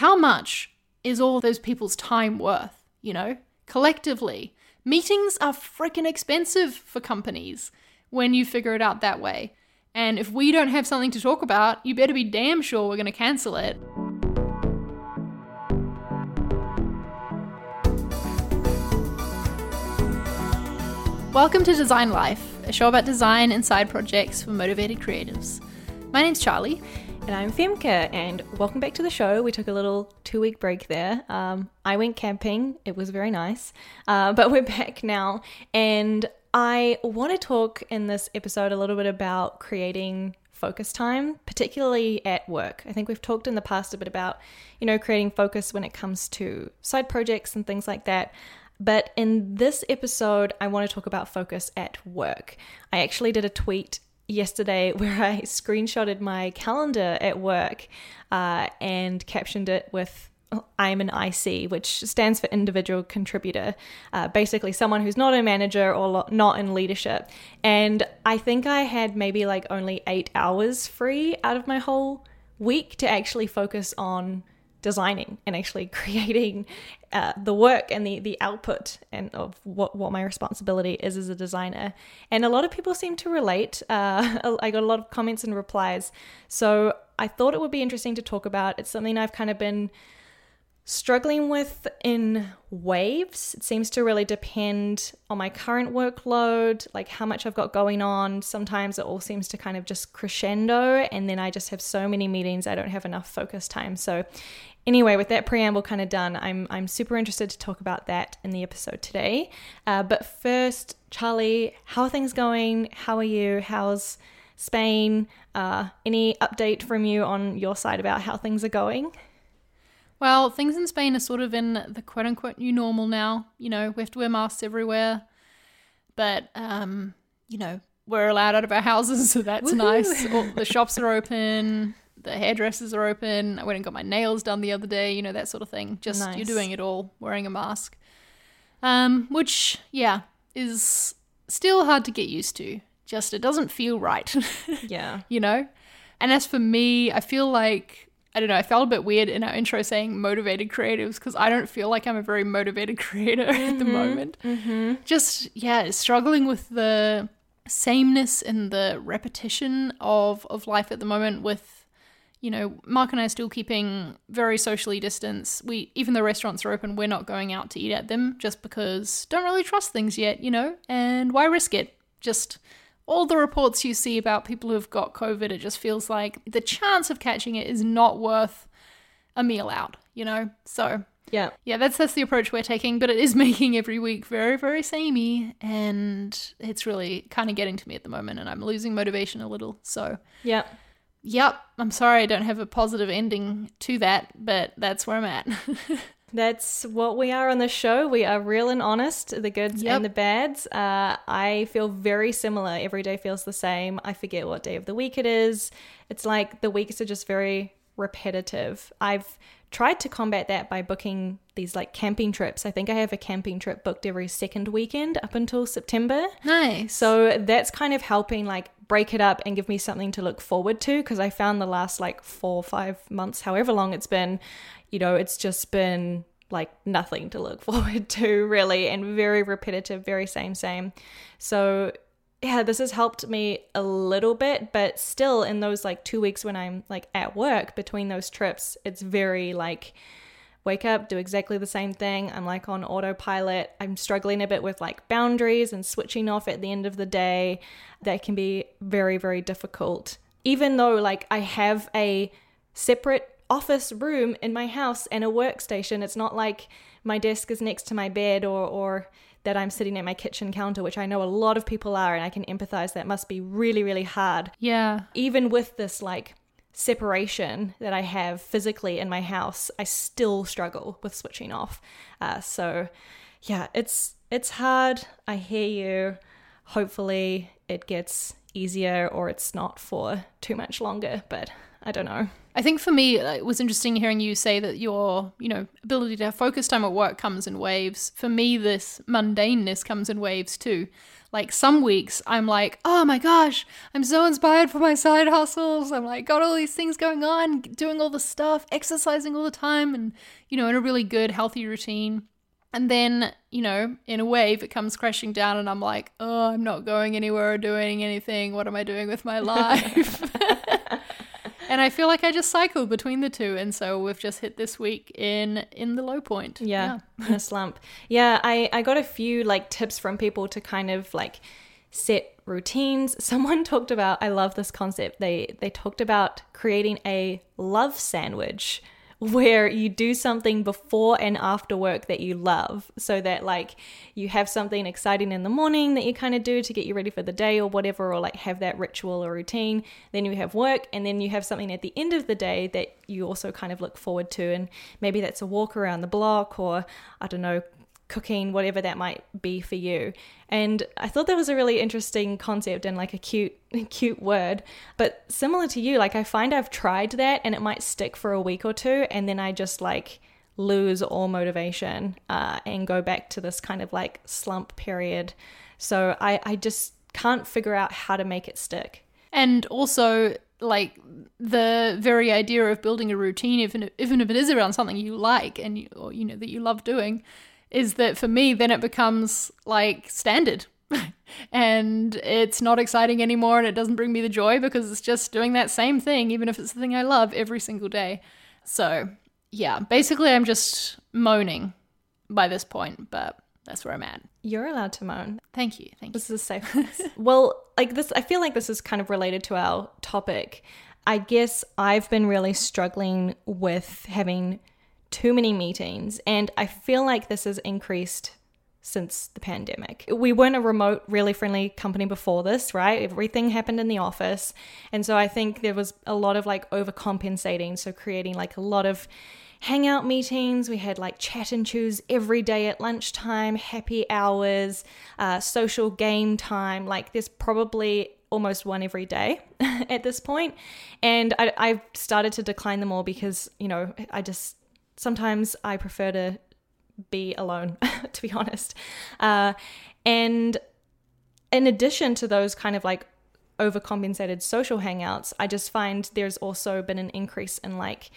how much is all those people's time worth, you know, collectively? Meetings are freaking expensive for companies when you figure it out that way. And if we don't have something to talk about, you better be damn sure we're going to cancel it. Welcome to Design Life, a show about design and side projects for motivated creatives. My name's Charlie. And I'm Femke, and welcome back to the show. We took a little two week break there. Um, I went camping, it was very nice, uh, but we're back now. And I want to talk in this episode a little bit about creating focus time, particularly at work. I think we've talked in the past a bit about, you know, creating focus when it comes to side projects and things like that. But in this episode, I want to talk about focus at work. I actually did a tweet yesterday where I screenshotted my calendar at work uh, and captioned it with I'm an IC, which stands for individual contributor, uh, basically someone who's not a manager or not in leadership. And I think I had maybe like only eight hours free out of my whole week to actually focus on designing and actually creating uh, the work and the the output and of what what my responsibility is as a designer and a lot of people seem to relate uh, i got a lot of comments and replies so i thought it would be interesting to talk about it's something i've kind of been struggling with in waves. It seems to really depend on my current workload, like how much I've got going on. Sometimes it all seems to kind of just crescendo, and then I just have so many meetings, I don't have enough focus time. So, anyway, with that preamble kind of done, I'm, I'm super interested to talk about that in the episode today. Uh, but first, Charlie, how are things going? How are you? How's Spain? Uh, any update from you on your side about how things are going? Well, things in Spain are sort of in the quote unquote new normal now. You know, we have to wear masks everywhere. But, um, you know, we're allowed out of our houses, so that's Woo-hoo. nice. All, the shops are open, the hairdressers are open. I went and got my nails done the other day, you know, that sort of thing. Just nice. you're doing it all, wearing a mask. Um, which, yeah, is still hard to get used to. Just it doesn't feel right. yeah. You know? And as for me, I feel like I don't know, I felt a bit weird in our intro saying motivated creatives because I don't feel like I'm a very motivated creator mm-hmm, at the mm-hmm. moment. Mm-hmm. Just, yeah, struggling with the sameness and the repetition of, of life at the moment with, you know, Mark and I are still keeping very socially distanced. We, even though restaurants are open, we're not going out to eat at them just because don't really trust things yet, you know, and why risk it? Just all the reports you see about people who've got COVID, it just feels like the chance of catching it is not worth a meal out, you know? So yeah. Yeah, that's that's the approach we're taking, but it is making every week very, very samey and it's really kind of getting to me at the moment and I'm losing motivation a little. So Yeah. Yep. I'm sorry I don't have a positive ending to that, but that's where I'm at. That's what we are on the show. We are real and honest, the goods yep. and the bads. Uh, I feel very similar. Every day feels the same. I forget what day of the week it is. It's like the weeks are just very repetitive. I've tried to combat that by booking these like camping trips. I think I have a camping trip booked every second weekend up until September. Nice. So that's kind of helping like break it up and give me something to look forward to because I found the last like four five months, however long it's been, you know, it's just been like nothing to look forward to really and very repetitive, very same, same. So yeah, this has helped me a little bit, but still in those like two weeks when I'm like at work between those trips, it's very like wake up, do exactly the same thing. I'm like on autopilot. I'm struggling a bit with like boundaries and switching off at the end of the day. That can be very, very difficult. Even though like I have a separate office room in my house and a workstation. It's not like my desk is next to my bed or or that I'm sitting at my kitchen counter, which I know a lot of people are, and I can empathize that must be really, really hard. Yeah. Even with this like separation that I have physically in my house, I still struggle with switching off. Uh, so, yeah, it's it's hard. I hear you. Hopefully, it gets easier or it's not for too much longer. But I don't know. I think for me, it was interesting hearing you say that your, you know, ability to have focus time at work comes in waves. For me, this mundaneness comes in waves too. Like some weeks, I'm like, oh my gosh, I'm so inspired for my side hustles. I'm like, got all these things going on, doing all the stuff, exercising all the time, and, you know, in a really good, healthy routine. And then, you know, in a wave, it comes crashing down, and I'm like, oh, I'm not going anywhere or doing anything. What am I doing with my life? and I feel like I just cycle between the two, and so we've just hit this week in in the low point. Yeah, yeah. in a slump. Yeah, I I got a few like tips from people to kind of like set routines. Someone talked about I love this concept. They they talked about creating a love sandwich where you do something before and after work that you love. So that like you have something exciting in the morning that you kind of do to get you ready for the day or whatever or like have that ritual or routine. Then you have work and then you have something at the end of the day that you also kind of look forward to. And maybe that's a walk around the block or i don't know cooking, whatever that might be for you. And I thought that was a really interesting concept and like a cute, cute word. But similar to you, like I find I've tried that and it might stick for a week or two, and then I just like lose all motivation uh, and go back to this kind of like slump period. So I, I just can't figure out how to make it stick. And also, like the very idea of building a routine, even even if it is around something you like and you, or you know that you love doing, is that for me, then it becomes like standard. and it's not exciting anymore and it doesn't bring me the joy because it's just doing that same thing, even if it's the thing I love every single day. So, yeah, basically, I'm just moaning by this point, but that's where I'm at. You're allowed to moan. Thank you. Thank you. this is safe. well, like this, I feel like this is kind of related to our topic. I guess I've been really struggling with having too many meetings, and I feel like this has increased since the pandemic. We weren't a remote, really friendly company before this, right? Everything happened in the office. And so I think there was a lot of like overcompensating. So creating like a lot of hangout meetings. We had like chat and chews every day at lunchtime, happy hours, uh, social game time. Like there's probably almost one every day at this point. And I, I've started to decline them all because, you know, I just sometimes I prefer to be alone, to be honest. Uh, and in addition to those kind of like overcompensated social hangouts, I just find there's also been an increase in like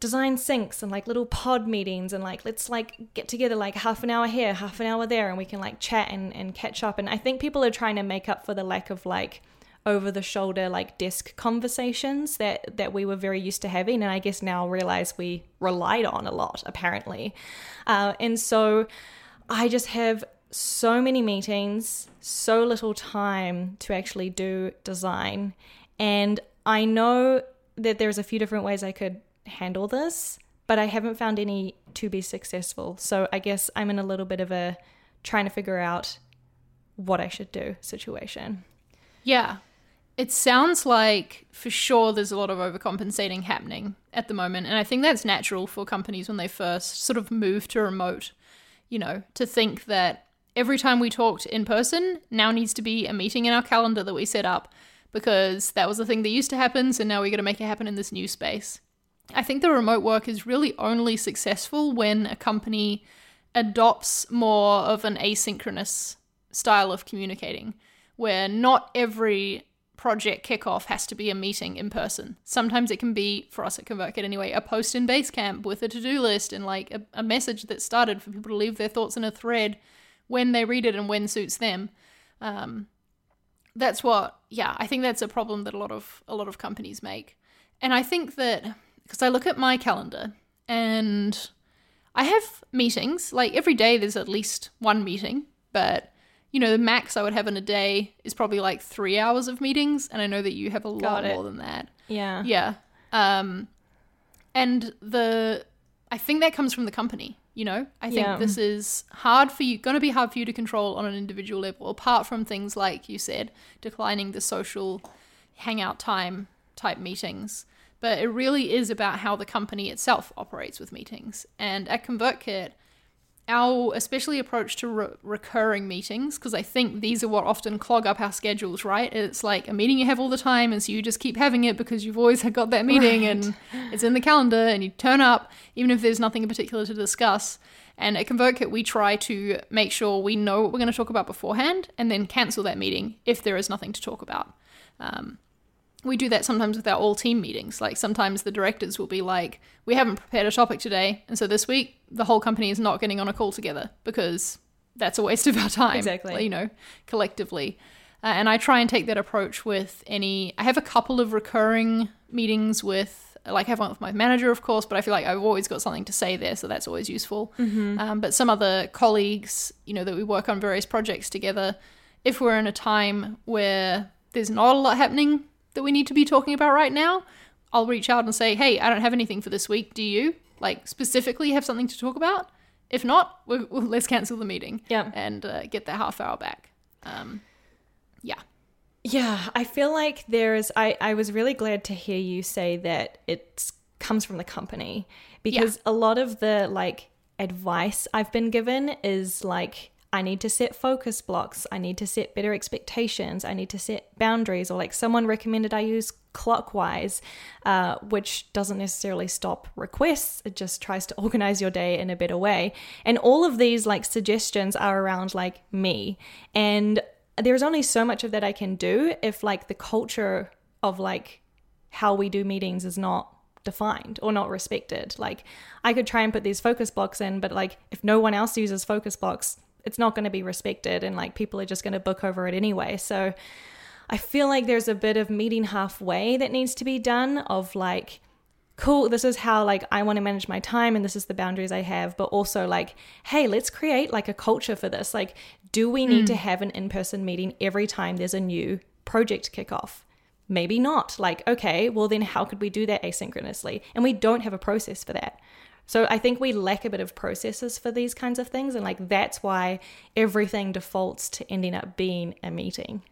design syncs and like little pod meetings and like let's like get together like half an hour here, half an hour there, and we can like chat and, and catch up. And I think people are trying to make up for the lack of like over the shoulder like desk conversations that that we were very used to having and i guess now realize we relied on a lot apparently. Uh, and so i just have so many meetings so little time to actually do design. And i know that there's a few different ways i could handle this but i haven't found any to be successful. So i guess i'm in a little bit of a trying to figure out what i should do situation. Yeah it sounds like for sure there's a lot of overcompensating happening at the moment. And I think that's natural for companies when they first sort of move to remote, you know, to think that every time we talked in person now needs to be a meeting in our calendar that we set up because that was the thing that used to happen. So now we're going to make it happen in this new space. I think the remote work is really only successful when a company adopts more of an asynchronous style of communicating, where not every project kickoff has to be a meeting in person. Sometimes it can be, for us at ConvertKit anyway, a post in Basecamp with a to do list and like a, a, message that started for people to leave their thoughts in a thread when they read it and when suits them. Um, that's what, yeah, I think that's a problem that a lot of a lot of companies make. And I think that because I look at my calendar and I have meetings, like every day there's at least one meeting, but you know, the max I would have in a day is probably like three hours of meetings, and I know that you have a lot more than that. Yeah. Yeah. Um, and the I think that comes from the company. You know, I think yeah. this is hard for you, going to be hard for you to control on an individual level, apart from things like you said, declining the social hangout time type meetings. But it really is about how the company itself operates with meetings. And at ConvertKit, our especially approach to re- recurring meetings because I think these are what often clog up our schedules, right? It's like a meeting you have all the time, and so you just keep having it because you've always got that meeting Right. and it's in the calendar, and you turn up even if there's nothing in particular to discuss. And at ConvertKit, we try to make sure we know what we're going to talk about beforehand, and then cancel that meeting if there is nothing to talk about. Um, we do that sometimes with our all team meetings. Like sometimes the directors will be like, we haven't prepared a topic today. And so this week, the whole company is not getting on a call together because that's a waste of our time. Exactly. You know, collectively. Uh, and I try and take that approach with any. I have a couple of recurring meetings with, like, I have one with my manager, of course, but I feel like I've always got something to say there, so that's always useful. Um, but some other colleagues, you know, that we work on various projects together, if we're in a time where there's not a lot happening that we need to be talking about right now, I'll reach out and say, hey, I don't have anything for this week. Do you? Like, specifically have something to talk about? If not, we well, let's cancel the meeting Yeah. and uh, get that half hour back. Um, yeah. Yeah, I feel like there's. I, I was really glad to hear you say that it comes from the company because a lot of the like advice I've been given is like I need to set focus blocks, I need to set better expectations, I need to set boundaries, or like someone recommended I use clockwise, uh, which doesn't necessarily stop requests. It just tries to organize your day in a better way. And all of these like suggestions are around like me and there's only so much of that I can do if like the culture of like how we do meetings is not defined or not respected. Like I could try and put these focus blocks in, but like if no one else uses focus blocks, it's not going to be respected and like people are just going to book over it anyway. So I feel like there's a bit of meeting halfway that needs to be done of like cool this is how like i want to manage my time and this is the boundaries i have but also like hey let's create like a culture for this. Like do we need to mm. have an in-person meeting every time there's a new project kickoff maybe not. Like okay well then how could we do that asynchronously? And we don't have a process for that so i think we lack a bit of processes for these kinds of things and like that's why everything defaults to ending up being a meeting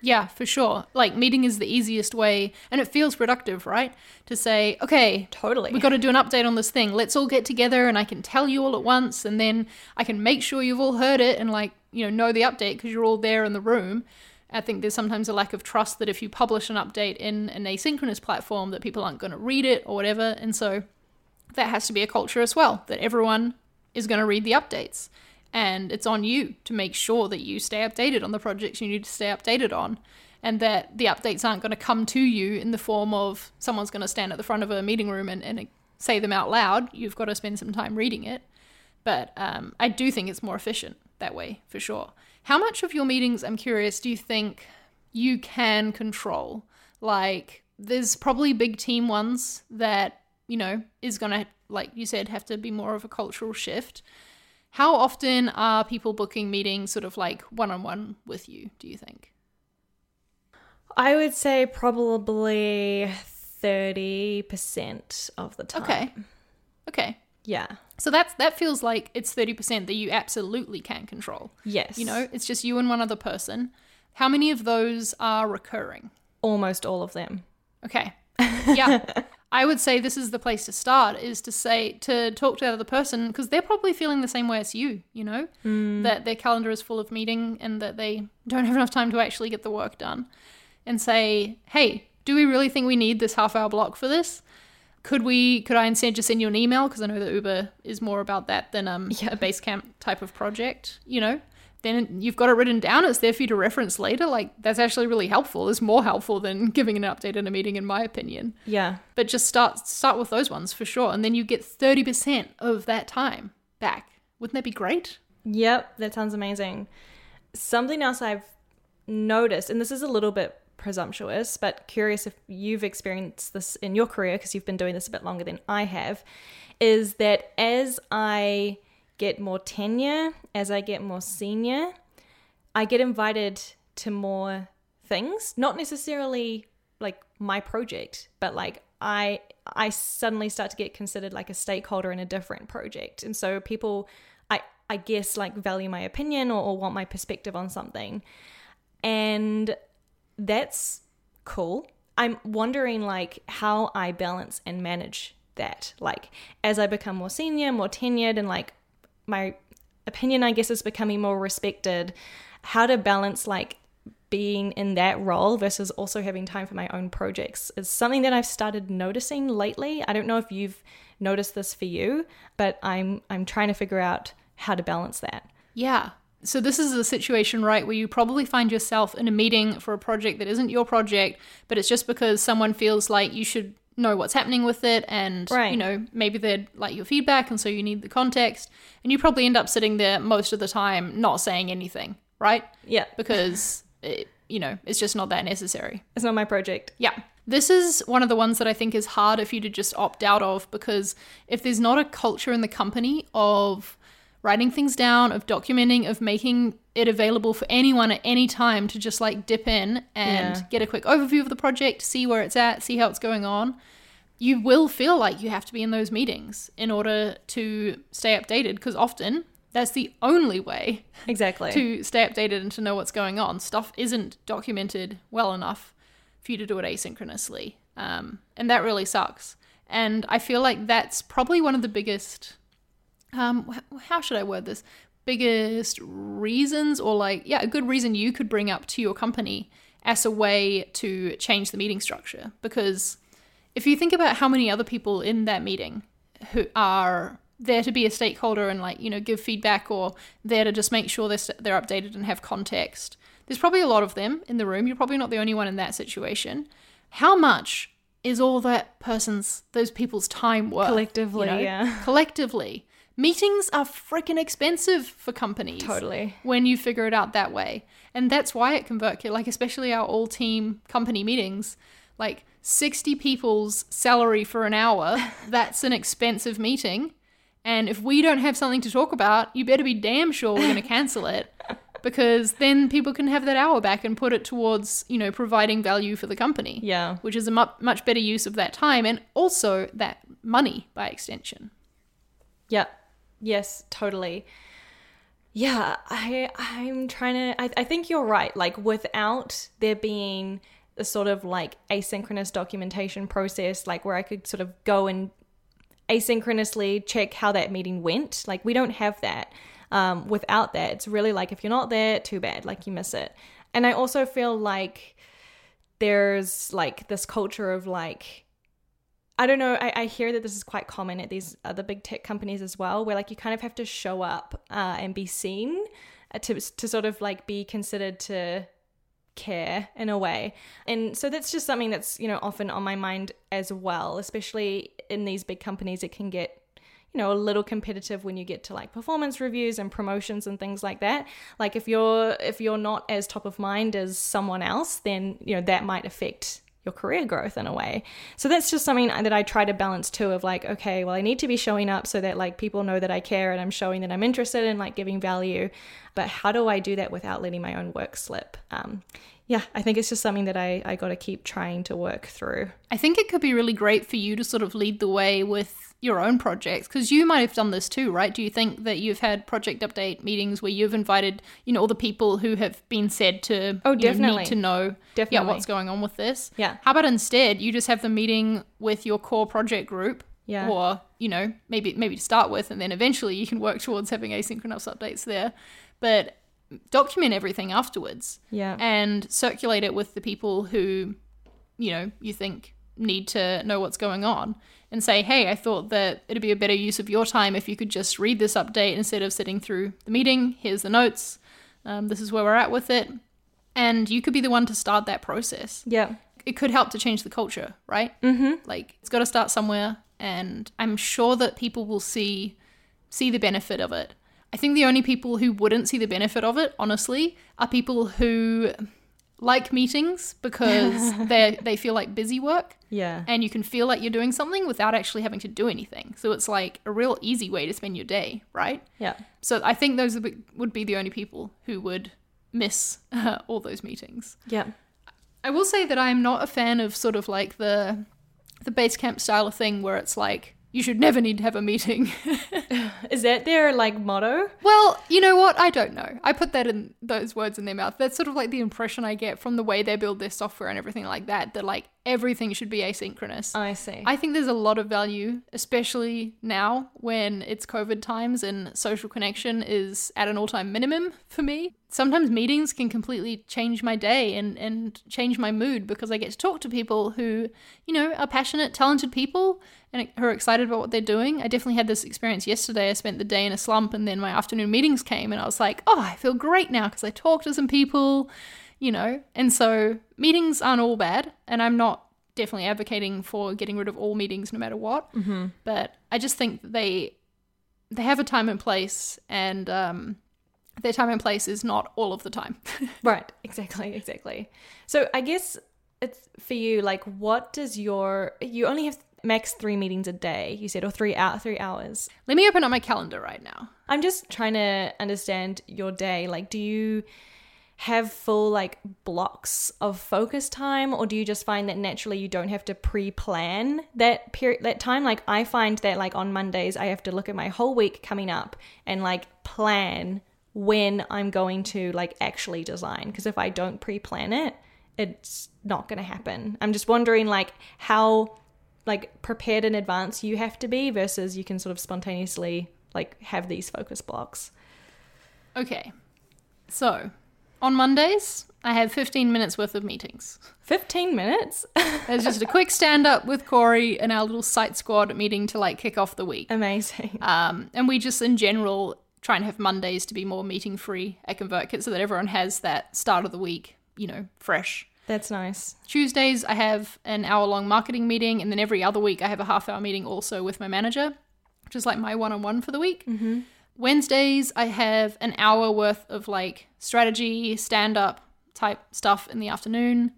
Yeah, for sure. Like meeting is the easiest way, and it feels productive, right? To say, okay, Totally. We've got to do an update on this thing. Let's all get together, and I can tell you all at once, and then I can make sure you've all heard it and like you know know the update because you're all there in the room. I think there's sometimes a lack of trust that if you publish an update in an asynchronous platform, that people aren't going to read it or whatever, and so that has to be a culture as well that everyone is going to read the updates. And it's on you to make sure that you stay updated on the projects you need to stay updated on and that the updates aren't going to come to you in the form of someone's going to stand at the front of a meeting room and, and say them out loud. You've got to spend some time reading it. But um, i do think it's more efficient that way for sure. How much of your meetings i'm curious do you think you can control? Like there's probably big team ones that you know is going to like you said have to be more of a cultural shift how often are people booking meetings sort of like one on one with you, do you think? I would say probably 30% of the time. Okay. Okay. Yeah. So that's that feels like it's 30% that you absolutely can control. Yes. You know, it's just you and one other person. How many of those are recurring? almost all of them. Okay. Yeah. I would say this is the place to start is to say to talk to the other person because they're probably feeling the same way as you, you know, that their calendar is full of meeting and that they don't have enough time to actually get the work done. And say, "Hey, do we really think we need this half hour block for this? Could we could I instead just send you an email because I know that Uber is more about that than um Yeah. a Basecamp type of project, you know?" Then you've got it written down. It's there for you to reference later. Like that's actually really helpful. It's more helpful than giving an update in a meeting, in my opinion Yeah. but just start start with those ones for sure and then you get 30% of that time back wouldn't that be great Yep, that sounds amazing. Something else I've noticed, and this is a little bit presumptuous, but curious if you've experienced this in your career because you've been doing this a bit longer than I have, is that as I get more tenure, as I get more senior, I get invited to more things, not necessarily like my project, but like I I suddenly start to get considered like a stakeholder in a different project. And so people I I guess like value my opinion or, or want my perspective on something. And that's cool. I'm wondering like how I balance and manage that. Like as I become more senior, more tenured and like my opinion, I guess, is becoming more respected. How to balance like being in that role versus also having time for my own projects is something that I've started noticing lately. I don't know if you've noticed this for you, but I'm I'm trying to figure out how to balance that. Yeah. So this is a situation, right, where you probably find yourself in a meeting for a project that isn't your project, but it's just because someone feels like you should know what's happening with it and Right. you know maybe they'd like your feedback and so you need the context and you probably end up sitting there most of the time not saying anything right Yeah, because it, you know it's just not that necessary it's not my project. yeah. This is one of the ones that I think is harder for you to just opt out of because if there's not a culture in the company of writing things down, of documenting, of making it available for anyone at any time to just like dip in and Yeah. get a quick overview of the project, see where it's at, see how it's going on, you will feel like you have to be in those meetings in order to stay updated because often that's the only way Exactly. to stay updated and to know what's going on. Stuff isn't documented well enough for you to do it asynchronously. Um, and that really sucks. And I feel like that's probably one of the biggest, um, how should I word this? Biggest reasons, or like, yeah, a good reason you could bring up to your company as a way to change the meeting structure. Because if you think about how many other people in that meeting who are there to be a stakeholder and like you know give feedback or there to just make sure they're, they're updated and have context there's probably a lot of them in the room you're probably not the only one in that situation how much is all that person's those people's time worth Collectively, yeah. collectively meetings are freaking expensive for companies Totally. when you figure it out that way. And that's why at ConvertKit, like especially our all team company meetings, like 60 people's salary for an hour, that's an expensive meeting. And if we don't have something to talk about, you better be damn sure we're going to cancel it because then people can have that hour back and put it towards, you know, providing value for the company. Yeah. Which is a mu- much better use of that time and also that money by extension. Yeah. Yes, totally. Yeah, I I'm trying to I, I think you're right. Like without there being a sort of like asynchronous documentation process, like where I could sort of go and asynchronously check how that meeting went. Like we don't have that. Um, without that, it's really like if you're not there, too bad. Like you miss it. And I also feel like there's like this culture of like I don't know. I, I hear that this is quite common at these other big tech companies as well, where like you kind of have to show up uh, and be seen uh, to to sort of like be considered to care in a way. And so that's just something that's you know often on my mind as well, especially in these big companies. It can get you know a little competitive when you get to like performance reviews and promotions and things like that like if you're if you're not as top of mind as someone else then you know that might affect your career growth in a way. So that's just something that i try to balance too of like okay well i need to be showing up so that like people know that i care and i'm showing that i'm interested in like giving value. But how do i do that without letting my own work slip? Um, yeah i think it's just something that i, I got to keep trying to work through I think it could be really great for you to sort of lead the way with your own projects because you might have done this too, right? Do you think that you've had project update meetings where you've invited, you know, all the people who have been said to Oh, you know, definitely. need to know definitely. yeah, what's going on with this? Yeah. How about instead you just have the meeting with your core project group? Yeah. Or, you know, maybe maybe to start with and then eventually you can work towards having asynchronous updates there. But document everything afterwards yeah. and circulate it with the people who you know you think need to know what's going on and say hey i thought that it'd be a better use of your time if you could just read this update instead of sitting through the meeting. Here's the notes. Um, this is where we're at with it. And you could be the one to start that process. Yeah. It could help to change the culture right? Mm-hmm. like it's got to start somewhere and i'm sure that people will see see the benefit of it i think the only people who wouldn't see the benefit of it honestly are people who like meetings because they they feel like busy work. Yeah. And you can feel like you're doing something without actually having to do anything. So it's like a real easy way to spend your day right? Yeah. So i think those would be- the only people who would miss uh, all those meetings. Yeah. I will say that I'm not a fan of sort of like the the Basecamp style of thing where it's like you should never need to have a meeting. Is that their like motto? Well, you know what? I don't know. I put that in those words in their mouth. That's sort of like the impression I get from the way they build their software and everything like that. That like everything should be asynchronous. I see. I think there's a lot of value, especially now when it's COVID times and social connection is at an all time minimum for me. Sometimes meetings can completely change my day and, and change my mood because I get to talk to people who, you know, are passionate, talented people and who are excited about what they're doing. I definitely had this experience yesterday. I spent the day in a slump and then my afternoon meetings came and I was like, oh, I feel great now because I talked to some people, you know. And so meetings aren't all bad. And I'm not definitely advocating for getting rid of all meetings no matter what. Mm-hmm. But I just think they they have a time and place and um, their time and place is not all of the time. Right, exactly, exactly. So I guess it's for you, like, what does your you only have max three meetings a day, you said, or three out three hours. Let me open up my calendar right now. I'm just trying to understand your day. Like, do you have full like blocks of focus time or do you just find that naturally you don't have to pre-plan that period that time? Like i find that like on mondays i have to look at my whole week coming up and like plan when i'm going to like actually design because if i don't pre-plan it it's not going to happen. I'm just wondering like how like prepared in advance you have to be versus you can sort of spontaneously like have these focus blocks. Okay. So, on Mondays, I have 15 minutes worth of meetings. 15 minutes There's just a quick stand up with Corey and our little site squad meeting to like kick off the week. amazing Um, and we just, in general, try and have Mondays to be more meeting free at ConvertKit so that everyone has that start of the week, you know, fresh. that's nice Tuesdays, I have an hour long marketing meeting, and then every other week, I have a half hour meeting also with my manager, which is like my one on one for the week. mm-hmm. Wednesdays, I have an hour worth of like strategy, stand up type stuff in the afternoon.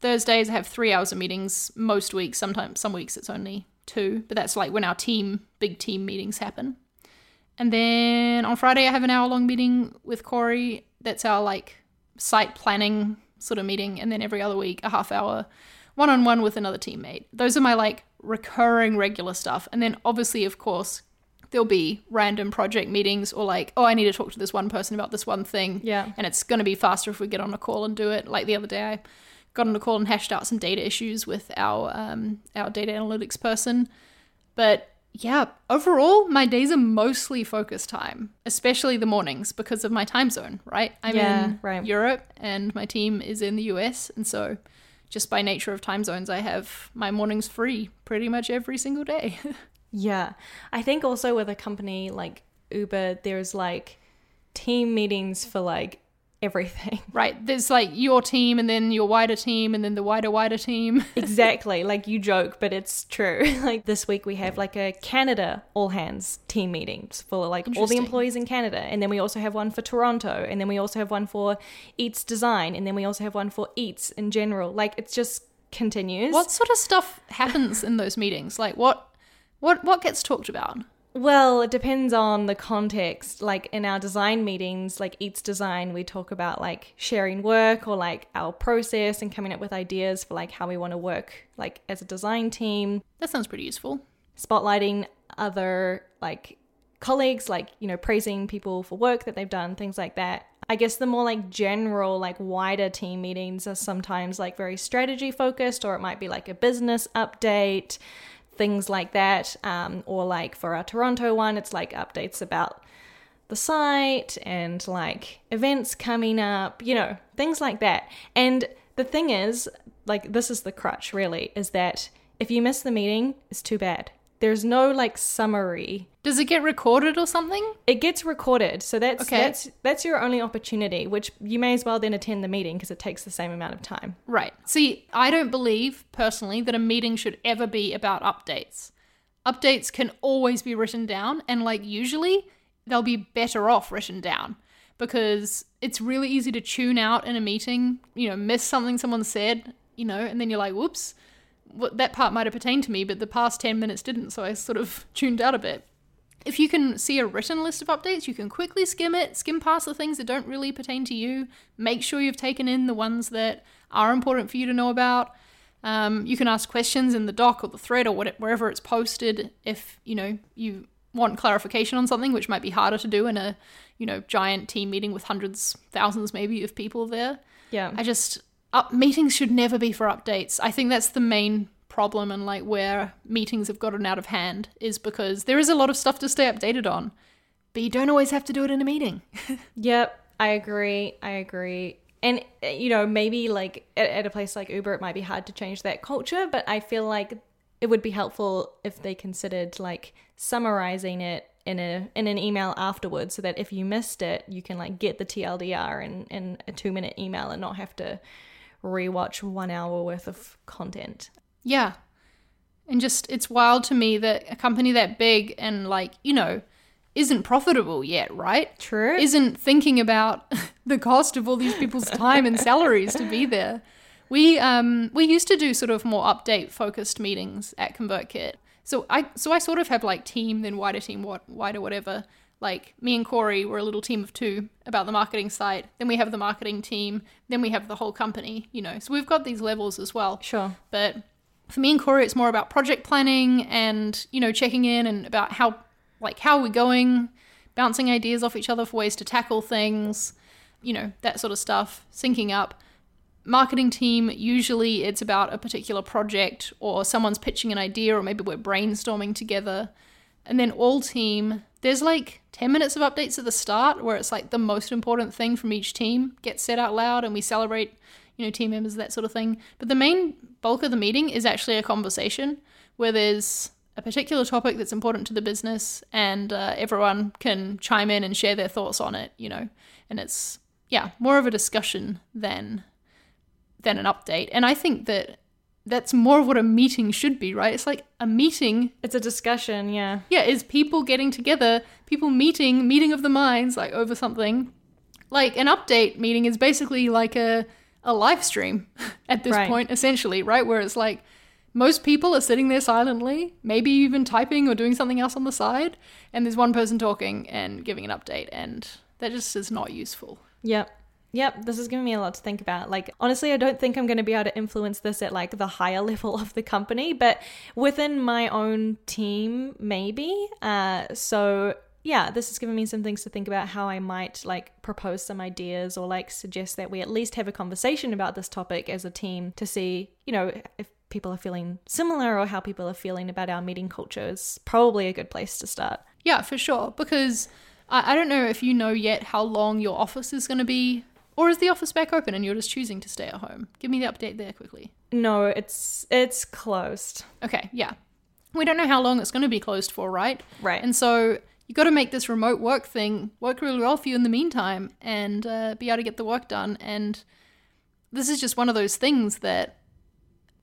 Thursdays, I have three hours of meetings most weeks. Sometimes, some weeks, it's only two, but that's like when our team, big team meetings happen. And then on Friday, I have an hour long meeting with Corey. That's our like site planning sort of meeting. And then every other week, a half hour one on one with another teammate. Those are my like recurring regular stuff. And then obviously, of course, there'll be random project meetings or like, oh, I need to talk to this one person about this one thing. Yeah. And it's going to be faster if we get on a call and do it. Like the other day, I got on a call and hashed out some data issues with our um, our data analytics person. But yeah, overall, my days are mostly focus time, especially the mornings because of my time zone, right? I'm Yeah, in right. Europe and my team is in the US. And so, just by nature of time zones, I have my mornings free pretty much every single day. Yeah. I think also with a company like Uber, there's like team meetings for like everything. right? There's like your team and then your wider team and then the wider, wider team. exactly. Like you joke, but it's true. like this week we have like a Canada all hands team meetings for like all the employees in Canada. And then we also have one for Toronto. And then we also have one for Eats Design. And then we also have one for Eats in general. Like it's just continues. what sort of stuff happens in those meetings? Like what what what gets talked about? Well, it depends on the context. Like in our design meetings, like Eats Design, we talk about like sharing work or like our process and coming up with ideas for like how we want to work like as a design team, That sounds pretty useful. spotlighting other like colleagues, like, you know, praising people for work that they've done, things like that. I guess the more like general, like wider team meetings are sometimes like very strategy focused, or it might be like a business update, things like that. Um, or like for our Toronto one, it's like updates about the site and like events coming up, you know, things like that. And the thing is, like, this is the crutch really, is that if you miss the meeting, it's too bad. There's no like summary. Does it get recorded or something? It gets recorded, so that's Okay. that's that's your only opportunity. Which you may as well then attend the meeting because it takes the same amount of time. Right. See, I don't believe personally that a meeting should ever be about updates. Updates can always be written down, and like usually, they'll be better off written down because it's really easy to tune out in a meeting, you know, miss something someone said, you know, and then you're like, whoops, that part might have pertained to me, but the past 10 minutes didn't, so I sort of tuned out a bit. If you can see a written list of updates, you can quickly skim it, skim past the things that don't really pertain to you. Make sure you've taken in the ones that are important for you to know about. Um, you can ask questions in the doc or the thread or what, wherever it's posted if you know you want clarification on something, which might be harder to do in a, you know, giant team meeting with hundreds, thousands maybe of people there. Yeah. I just up meetings should never be for updates. I think that's the main problem and like where meetings have gotten out of hand is because there is a lot of stuff to stay updated on, but you don't always have to do it in a meeting. Yep, I agree. I agree. And, uh, you know, maybe like at, at a place like Uber, it might be hard to change that culture, but I feel like it would be helpful if they considered like summarizing it in a in an email afterwards so that if you missed it you can like get the TLDR in, in a two minute email and not have to rewatch one hour worth of content. Yeah. And just, it's wild to me that a company that big and, like, you know, isn't profitable yet, right? True. Isn't thinking about the cost of all these people's time and salaries to be there. We um we used to do sort of more update focused meetings at ConvertKit. So I so I sort of have like team then wider team what wider whatever. Like me and Corey were a little team of two about the marketing side. Then we have the marketing team. Then we have the whole company. You know, so we've got these levels as well. Sure. But for me and Corey, it's more about project planning and you know checking in and about how like how are we going, bouncing ideas off each other for ways to tackle things, you know that sort of stuff, syncing up. Marketing team usually it's about a particular project or someone's pitching an idea or maybe we're brainstorming together. And then all team, there's like 10 minutes of updates at the start where it's like the most important thing from each team gets said out loud and we celebrate you know, team members, that sort of thing. But the main bulk of the meeting is actually a conversation where there's a particular topic that's important to the business and uh, everyone can chime in and share their thoughts on it, you know. And it's, yeah, more of a discussion than than an update. And I think that that's more of what a meeting should be, right? It's like a meeting It's a discussion, yeah. yeah, is people getting together, people meeting, meeting of the minds, like over something. Like an update meeting is basically like a a live stream at this Right. point, essentially, right? Where it's like most people are sitting there silently, maybe even typing or doing something else on the side, and there's one person talking and giving an update, and that just is not useful. Yep. Yep, this is giving me a lot to think about. Like, honestly, I don't think I'm going to be able to influence this at like the higher level of the company, but within my own team, maybe. Uh, so yeah, this is giving me some things to think about how I might like propose some ideas or like suggest that we at least have a conversation about this topic as a team to see, you know, if people are feeling similar or how people are feeling about our meeting culture is probably a good place to start. Yeah, for sure. Because I, I don't know if you know yet how long your office is going to be, or is the office back open and you're just choosing to stay at home? Give me the update there quickly. No, it's it's closed. Okay, yeah. We don't know how long it's going to be closed for, right? Right. And so you got to make this remote work thing work really well for you in the meantime and uh, be able to get the work done. And this is just one of those things that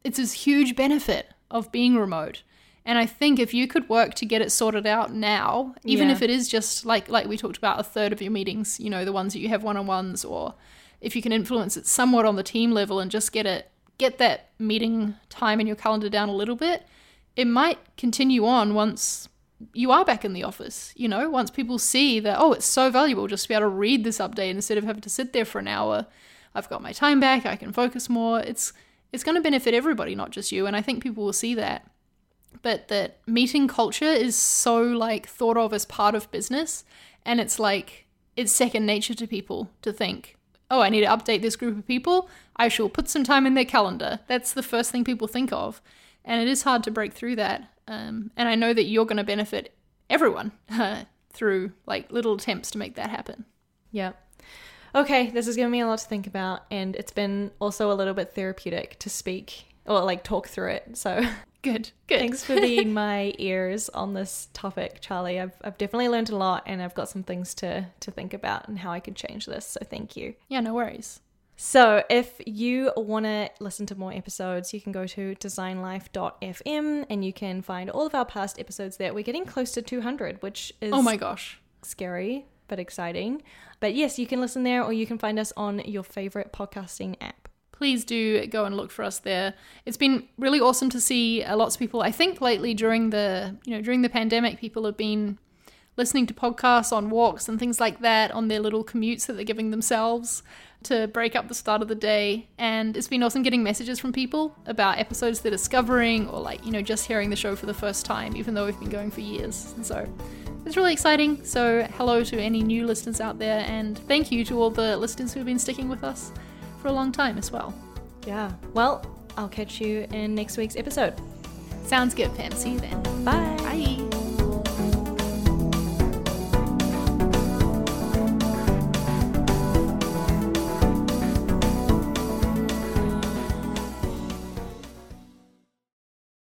it's this huge benefit of being remote. And I think if you could work to get it sorted out now, even Yeah. if it is just like like we talked about a third of your meetings, you know, the ones that you have one-on-ones or if you can influence it somewhat on the team level and just get it get that meeting time in your calendar down a little bit, it might continue on once you are back in the office. You know, once people see that, oh, it's so valuable just to be able to read this update instead of having to sit there for an hour. I've got my time back. I can focus more. It's it's going to benefit everybody, not just you. And I think people will see that. But that meeting culture is so like thought of as part of business, and it's like it's second nature to people to think, oh, I need to update this group of people. I shall put some time in their calendar. That's the first thing people think of, and it is hard to break through that. Um, and I know that you're going to benefit everyone through like little attempts to make that happen. Yeah. Okay, this has given me a lot to think about, and it's been also a little bit therapeutic to speak or like talk through it. So Good, good. thanks for being my ears on this topic, Charlie. I've, I've definitely learned a lot, and I've got some things to to think about and how I could change this. So thank you. Yeah, no worries. So, if you want to listen to more episodes, you can go to designlife.fm and you can find all of our past episodes there. We're getting close to 200, which is Oh my gosh. scary but exciting. But yes, you can listen there or you can find us on your favorite podcasting app. Please do go and look for us there. It's been really awesome to see uh, lots of people. I think lately during the you know during the pandemic, people have been listening to podcasts on walks and things like that on their little commutes that they're giving themselves to break up the start of the day. And it's been awesome getting messages from people about episodes they're discovering or like you know just hearing the show for the first time, even though we've been going for years. And so it's really exciting. So, hello to any new listeners out there, and thank you to all the listeners who have been sticking with us for a long time as well. Yeah. Well, I'll catch you in next week's episode. Sounds good, Pam. See you then. Bye. Bye.